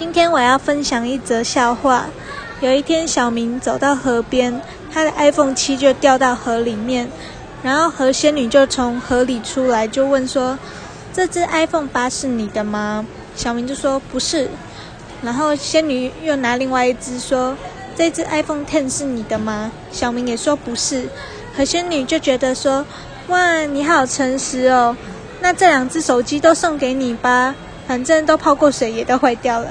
今天我要分享一则笑话。有一天，小明走到河边，他的 iPhone 七就掉到河里面，然后河仙女就从河里出来，就问说：“这只 iPhone 八是你的吗？”小明就说：“不是。”然后仙女又拿另外一只说：“这只 iPhone Ten 是你的吗？”小明也说：“不是。”河仙女就觉得说：“哇，你好诚实哦，那这两只手机都送给你吧。”反正都泡过水，也都坏掉了。